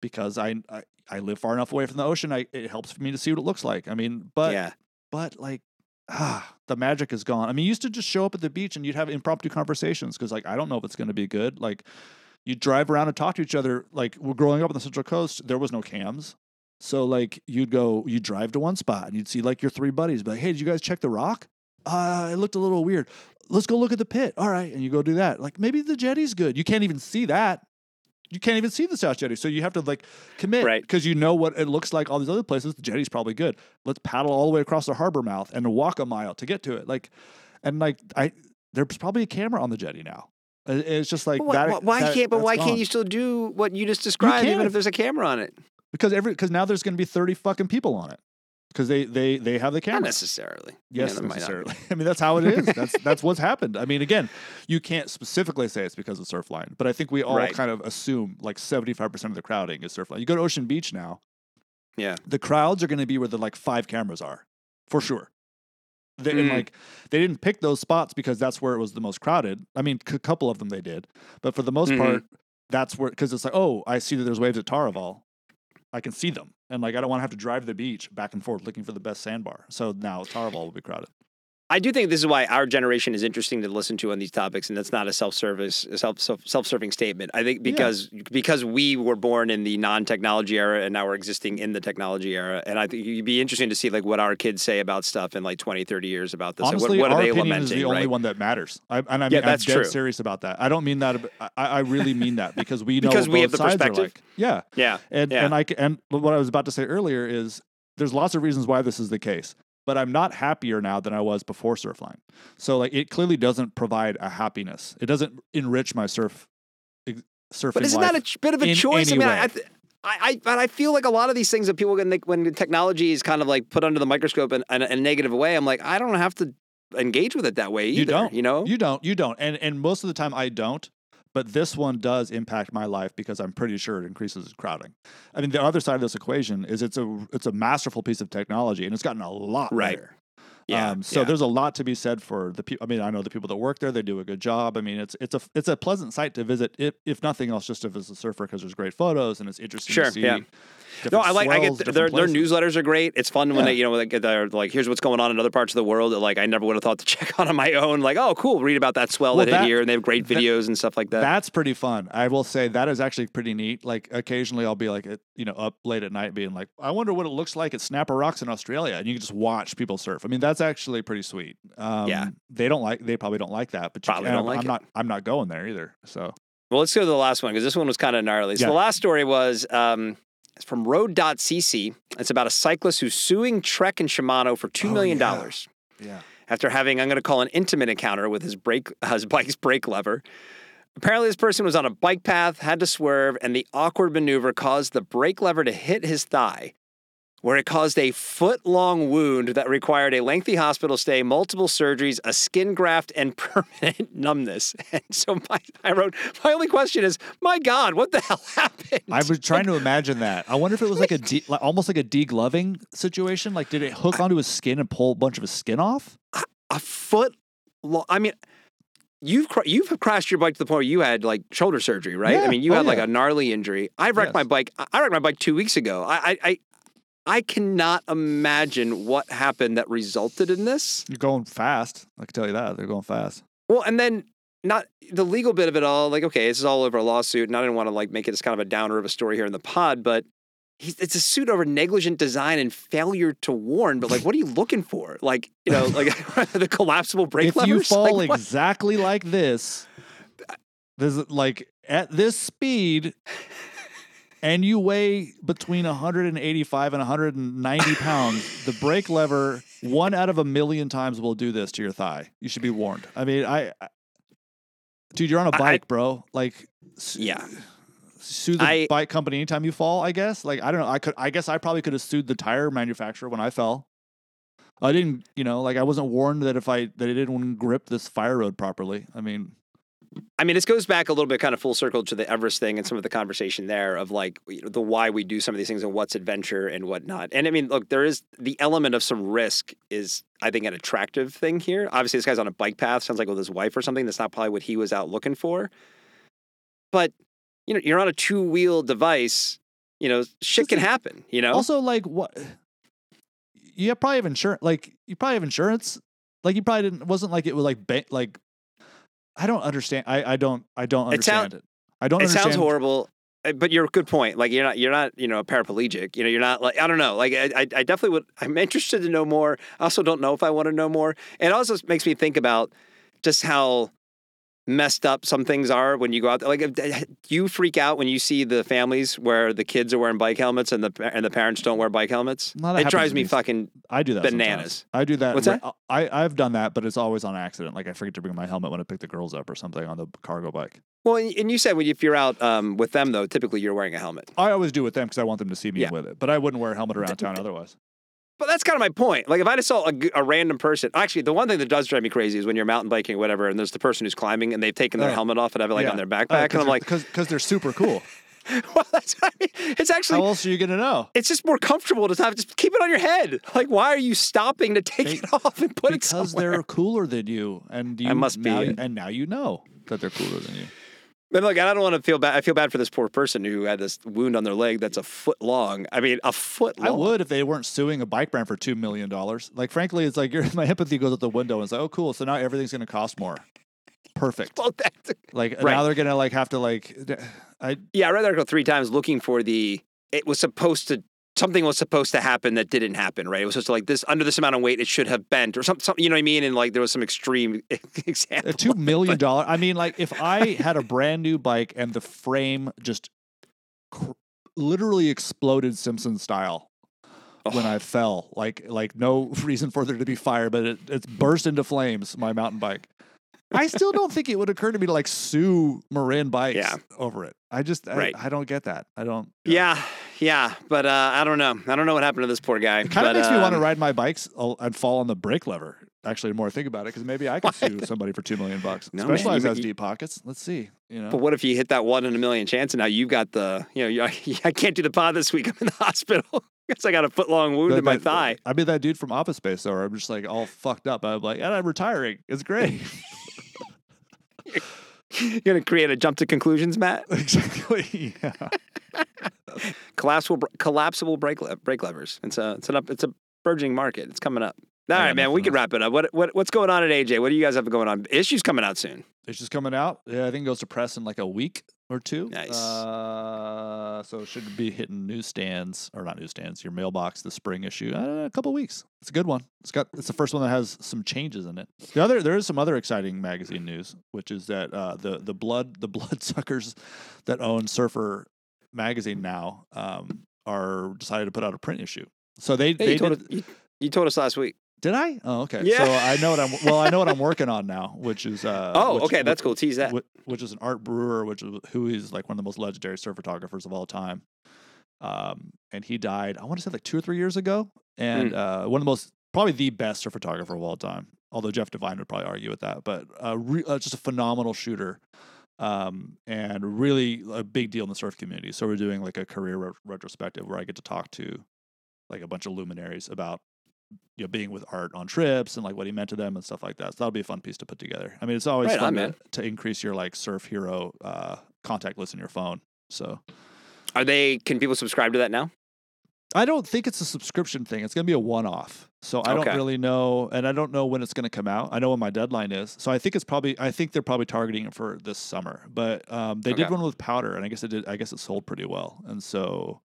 because I I, I live far enough away from the ocean. I it helps for me to see what it looks like. I mean, but yeah. but like ah the magic is gone. I mean you used to just show up at the beach and you'd have impromptu conversations because like i don't know if it's going to be good. Like you drive around and talk to each other. Like we're growing up on the central coast there was no cams. So like you'd go you drive to one spot and you'd see like your three buddies be like hey did you guys check the rock? Uh it looked a little weird. Let's go look at the pit. All right. And you go do that. Like maybe the jetty's good. You can't even see that you can't even see the South Jetty, so you have to like commit, Right. Because you know what it looks like. All these other places, the jetty's probably good. Let's paddle all the way across the harbor mouth and walk a mile to get to it. Like, and like I, there's probably a camera on the jetty now. It's just like But why, that. why- why that- can't? But why gone. can't you still do what you just described, even if there's a camera on it? Because every because now there's going to be thirty fucking people on it because they they they have the Not camera. necessarily. Yeah, Yes, not necessarily. I mean, that's how it is. That's that's what's happened. I mean, again, you can't specifically say it's because of Surfline, but I think we all Right. kind of assume like seventy five percent of the crowding is Surfline. You go to Ocean Beach now, Yeah. the crowds are going to be where the like five cameras are, for sure. They, Mhm. like they didn't pick those spots because that's where it was the most crowded. I mean, a couple of them they did, but for the most Mhm. part, that's where because it's like, oh, I see that there's waves at Taraval, I can see them, and like I don't want to have to drive to the beach back and forth looking for the best sandbar. So now Taraval will be crowded. I do think this is why our generation is interesting to listen to on these topics, and that's not a self-service, self self self-serving statement. I think Yeah. because because we were born in the non-technology era, and now we're existing in the technology era, and I think it'd be interesting to see like what our kids say about stuff in like 20, 30 years about this. Like, what, what our are they opinion lamenting? is the only one that matters. I, and I Yeah, mean, that's I'm dead true. serious about that. I don't mean that. I, I really mean that because we know Because what we have the perspective? like. Yeah, Yeah, and Yeah. and I and what I was about to say earlier is there's lots of reasons why this is the case, but I'm not happier now than I was before Surfline. So like it clearly doesn't provide a happiness. It doesn't enrich my surf surfing but isn't that a ch- bit of a choice? I mean, way. I, I, th- I, I, but I feel like a lot of these things that people can think when technology is kind of like put under the microscope in, in, in a negative way. I'm like, I don't have to engage with it that way either. You don't. You know? You don't. You don't. And and most of the time I don't. But this one does impact my life because I'm pretty sure it increases crowding. I mean, the other side of this equation is it's a it's a masterful piece of technology and it's gotten a lot Right. better. yeah. Um, so yeah. there's a lot to be said for the people. I mean, I know the people that work there; they do a good job. I mean, it's it's a it's a pleasant site to visit, if, if nothing else, just as a surfer because there's great photos and it's interesting Sure, to see. yeah. No, I like. I get th- their their newsletters are great. It's fun when Yeah. they, you know, like they're like, here's what's going on in other parts of the world that like I never would have thought to check on on my own. Like, oh, cool, read about that swell Well, that, that- hit here, and they have great that- videos and stuff like that. That's pretty fun. I will say that is actually pretty neat. Like occasionally I'll be like, you know, up late at night being like, I wonder what it looks like at Snapper Rocks in Australia. And you can just watch people surf. I mean, that's actually pretty sweet. Um, Yeah. They don't like, they probably don't like that, but Probably can, don't I'm, like I'm it. not, I'm not going there either. So Well, let's go to the last one because this one was kind of gnarly. So Yeah. the last story was um, it's from Road.cc. It's about a cyclist who's suing Trek and Shimano for two Oh, million yeah. dollars yeah. after having I'm going to call an intimate encounter with his brake his bike's brake lever. Apparently, this person was on a bike path, had to swerve, and the awkward maneuver caused the brake lever to hit his thigh, where it caused a foot long wound that required a lengthy hospital stay, multiple surgeries, a skin graft, and permanent numbness. And so my, I wrote, my only question is, my God, what the hell happened? I was trying to imagine that. I wonder if it was like a de- like, almost like a degloving situation. Like, did it hook onto his skin and pull a bunch of his skin off? a foot long. I mean, you've cr- you've crashed your bike to the point where you had like shoulder surgery, right? Yeah. I mean, you Oh, had like a gnarly injury. I wrecked my bike. I- I wrecked my bike two weeks ago. I, I I cannot imagine what happened that resulted in this. You're going fast. I can tell you that. They're going fast. Well, and then not the legal bit of it all. Like, okay, this is all over a lawsuit, and I didn't want to like make it as kind of a downer of a story here in the pod, but. He's, it's a suit over negligent design and failure to warn, but like, what are you looking for? Like, you know, like the collapsible brake if levers. you fall what? exactly like this, this like at this speed, and you weigh between 185 and 190 pounds, the brake lever one out of a million times will do this to your thigh. You should be warned. I mean, I, I dude, you're on a bike, bro. Like, Yeah. sue the I- bike company anytime you fall. I guess. Like, I don't know. I could. I guess I probably could have sued the tire manufacturer when I fell. I didn't, you know, like I wasn't warned that if I that I didn't grip this fire road properly. I mean, I mean, this goes back a little bit kind of full circle to the Everest thing and some of the conversation there of like you know, the why we do some of these things and what's adventure and whatnot. And I mean, look, there is the element of some risk is, I think, an attractive thing here. Obviously, this guy's on a bike path, sounds like with his wife or something. That's not probably what he was out looking for. But, you know, you're on a two wheel device, you know, shit can happen, you know? Also, like what? You probably have insurance. Like you probably have insurance. Like you probably didn't. Wasn't like it was like ba- like. I don't understand. I I don't I don't It sound- understand it. I don't it understand. sounds horrible uh, but you're a good point like you're not you're not you know a paraplegic you know you're not like i don't know like i, I I definitely would i'm interested to know more i also don't know if i want to know more it also makes me think about just how messed up some things are when you go out there. like do you freak out when you see the families where the kids are wearing bike helmets and the and the parents don't wear bike helmets it drives me me. fucking I do that. sometimes. bananas. I do that. What's re- I I've done that, but it's always on accident. Like I forget to bring my helmet when I pick the girls up or something on the cargo bike. well and and you said when if you're out um, with them though typically you're wearing a helmet I always do with them because I want them to see me Yeah. with it. But I wouldn't wear a helmet around town otherwise. But that's kind of my point. Like if I just saw a random person, actually, the one thing that does drive me crazy is when you're mountain biking or whatever, and there's the person who's climbing and they've taken their Oh. helmet off and have it like Yeah. on their oh, backpack, and I'm like, because they're super cool. well, that's I mean, it's actually. How else are you gonna know? it's just more comfortable to have just keep it on your head. Like, why are you stopping to take They- it off and put it because they're cooler than you, and you must be now, and now you know that they're cooler than you. But look, I don't want to feel bad. I feel bad for this poor person who had this wound on their leg that's a foot long. I mean, a foot long. I would if they weren't suing a bike brand for two million dollars. Like, frankly, it's like your my empathy goes out the window. and It's like, oh, cool. So now everything's gonna cost more. Perfect. Well, that's, Like Right. now they're gonna like have to like. I yeah, I read the article three times looking for the. It was supposed to. Something was supposed to happen that didn't happen, right? It was just like this under this amount of weight, it should have bent or something. Some, you know what I mean? And like there was some extreme example. a two million dollar. I mean, like if I had a brand new bike and the frame just cr- literally exploded Simpson style when I oh. fell, like like no reason for there to be fire, but it, it's burst into flames. My mountain bike. I still don't think it would occur to me to like sue Marin bikes Yeah. over it. I just I, Right. I don't get that. I don't. Yeah, yeah, but uh, I don't know. I don't know what happened to this poor guy. It kind of makes me want to um, ride my bikes and fall on the brake lever. Actually, the more I think about it, because maybe I could sue somebody for two million bucks. No, man, Specialized you- has you- deep pockets. Let's see. You know, But what if you hit that one in a million chance and now you've got the, you know, you I can't do the pod this week. I'm in the hospital Guess I got a foot long wound That- in my that- thigh. I mean, that dude from Office Space, though, I'm just like all fucked up. I'm like, and I'm retiring. It's great. You're going to create a jump to conclusions, mat? exactly. Yeah. collapsible collapsible brake le- brake levers. It's a it's an up it's a burgeoning market. It's coming up. All right, man. We can wrap it up. What what what's going on at AJ? What do you guys have going on? Issues coming out soon. Issues coming out. Yeah, I think it goes to press in like a week or two. Nice. Uh, so it should be hitting newsstands or not newsstands, your mailbox, the spring issue, uh, a couple weeks. It's a good one. It's got it's the first one that has some changes in it. The other there is some other exciting magazine news, which is that uh, the the blood the bloodsuckers that own Surfer magazine now um, are decided to put out a print issue. So they Hey, they you, told did, us, you, you told us last week. Did I? Oh, okay. Yeah. So I know what I'm. Well, I know what I'm working on now, which is. Uh, Oh, which- okay, that's cool. Tease that. wh- which is an Art Brewer, which is who is like one of the most legendary surf photographers of all time. Um, and he died, I want to say like two or three years ago, and uh, one of the most probably the best surf photographer of all time. Although Jeff Divine would probably argue with that, but uh, re- uh, just a phenomenal shooter, um, and really a big deal in the surf community. So we're doing like a career re- retrospective where I get to talk to like a bunch of luminaries about you know being with Art on trips and like what he meant to them and stuff like that. So that'll be a fun piece to put together. I mean, it's always Right on, fun to, to increase your like surf hero uh, contact list in your phone. So Are they? Can people subscribe to that now? I don't think it's a subscription thing. It's going to be a one-off. So I Okay. don't really know, and I don't know when it's going to come out. I know when my deadline is. So I think it's probably. I think they're probably targeting it for this summer. But um, they did one with Powder, and I guess it did. I guess it sold pretty well. And so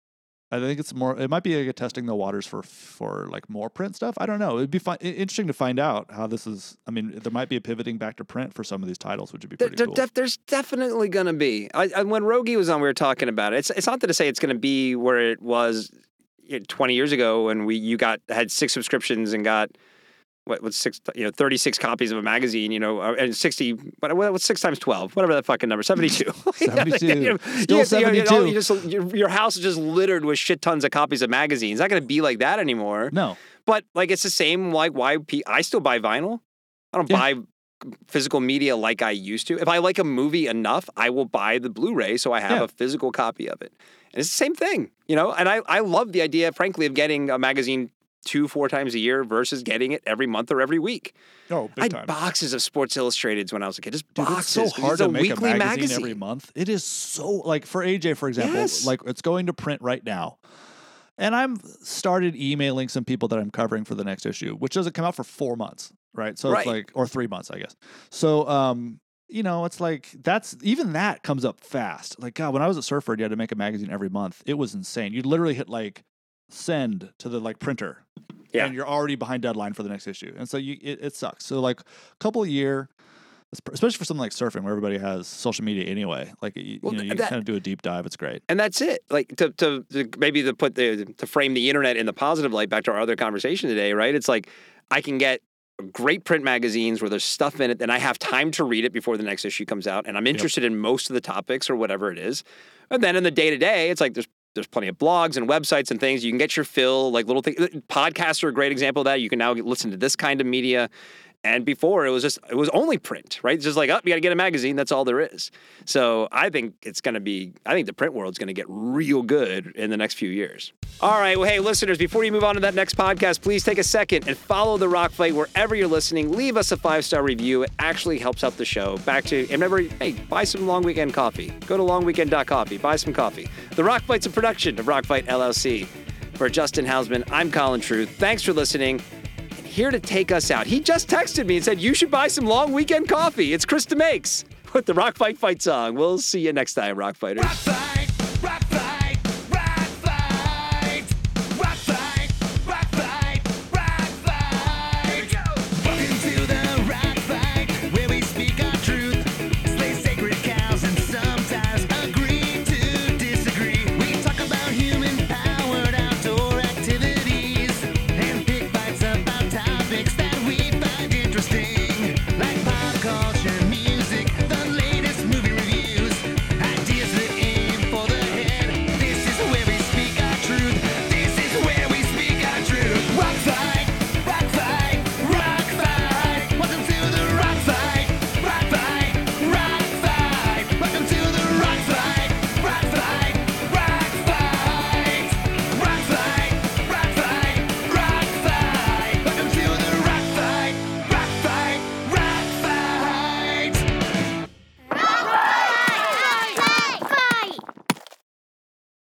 I think it's more. It might be like a testing the waters for for like more print stuff. I don't know. It'd be fun, interesting to find out how this is. I mean, there might be a pivoting back to print for some of these titles, which would be pretty there cool. def- there's definitely going to be. I, I, when Rogie was on, we were talking about it. It's, it's not to say it's going to be where it was, 20 years ago when we you got had six subscriptions and got what what's six you know 36 copies of a magazine you know uh, and 60 what what's six times 12 whatever that fucking number 72 72. You know, Still you- you- you know, 72. you just your, your house is just littered with shit tons of copies of magazines it's not going to be like that anymore No. but like it's the same like why pe- I still buy vinyl. I don't Yeah. buy physical media like I used to. If I like a movie enough, I will buy the Blu-ray so I have Yeah. a physical copy of it. And it's the same thing, you know. And I I love the idea, frankly, of getting a magazine two four times a year versus getting it every month or every week. Oh, I had boxes of Sports Illustrateds when I was a kid. Just Dude, boxes. it's so hard it's to a make weekly a magazine, every month. It is so like for AJ, for example, Yes. like it's going to print right now. And I'm started emailing some people that I'm covering for the next issue, which doesn't come out for four months, right? So Right. it's like or three months, I guess. So um, you know, it's like that's even that comes up fast. Like God, when I was at Surfer, you had to make a magazine every month. It was insane. You'd literally hit like send to the like printer, Yeah. and you're already behind deadline for the next issue, and so you it, it sucks. So like a couple year. Especially for something like surfing, where everybody has social media anyway, like you, Well, you know, you that- kind of do a deep dive. It's great. and that's it. Like to, to, to maybe to put the to frame the internet in the positive light. Back to our other conversation today, right? It's like I can get great print magazines where there's stuff in it, and I have time to read it before the next issue comes out, and I'm interested in most of the topics or whatever it is. And then in the day to day, it's like there's there's plenty of blogs and websites and things you can get your fill. Like little things. Podcasts are a great example of that. You can now listen to this kind of media. And before it was just it was only print, right? It's just like, oh, you got to get a magazine. That's all there is. So I think it's going to be. I think the print world's going to get real good in the next few years. All right. Well, hey, listeners, before you move on to that next podcast, please take a second and follow the Rock Fight wherever you're listening. Leave us a five star review. It actually helps out the show. Back to and remember, hey, buy some Long Weekend coffee. Go to longweekend.coffee. Buy some coffee. The Rock Fight's a production of Rock Fight LLC. For Justin Housman, I'm Colin Truth. Thanks for listening here to take us out. He just texted me and said, You should buy some long weekend coffee. It's Krista Makes with the Rock Fight Fight song. We'll see you next time, Rock Fighters. Rock fight.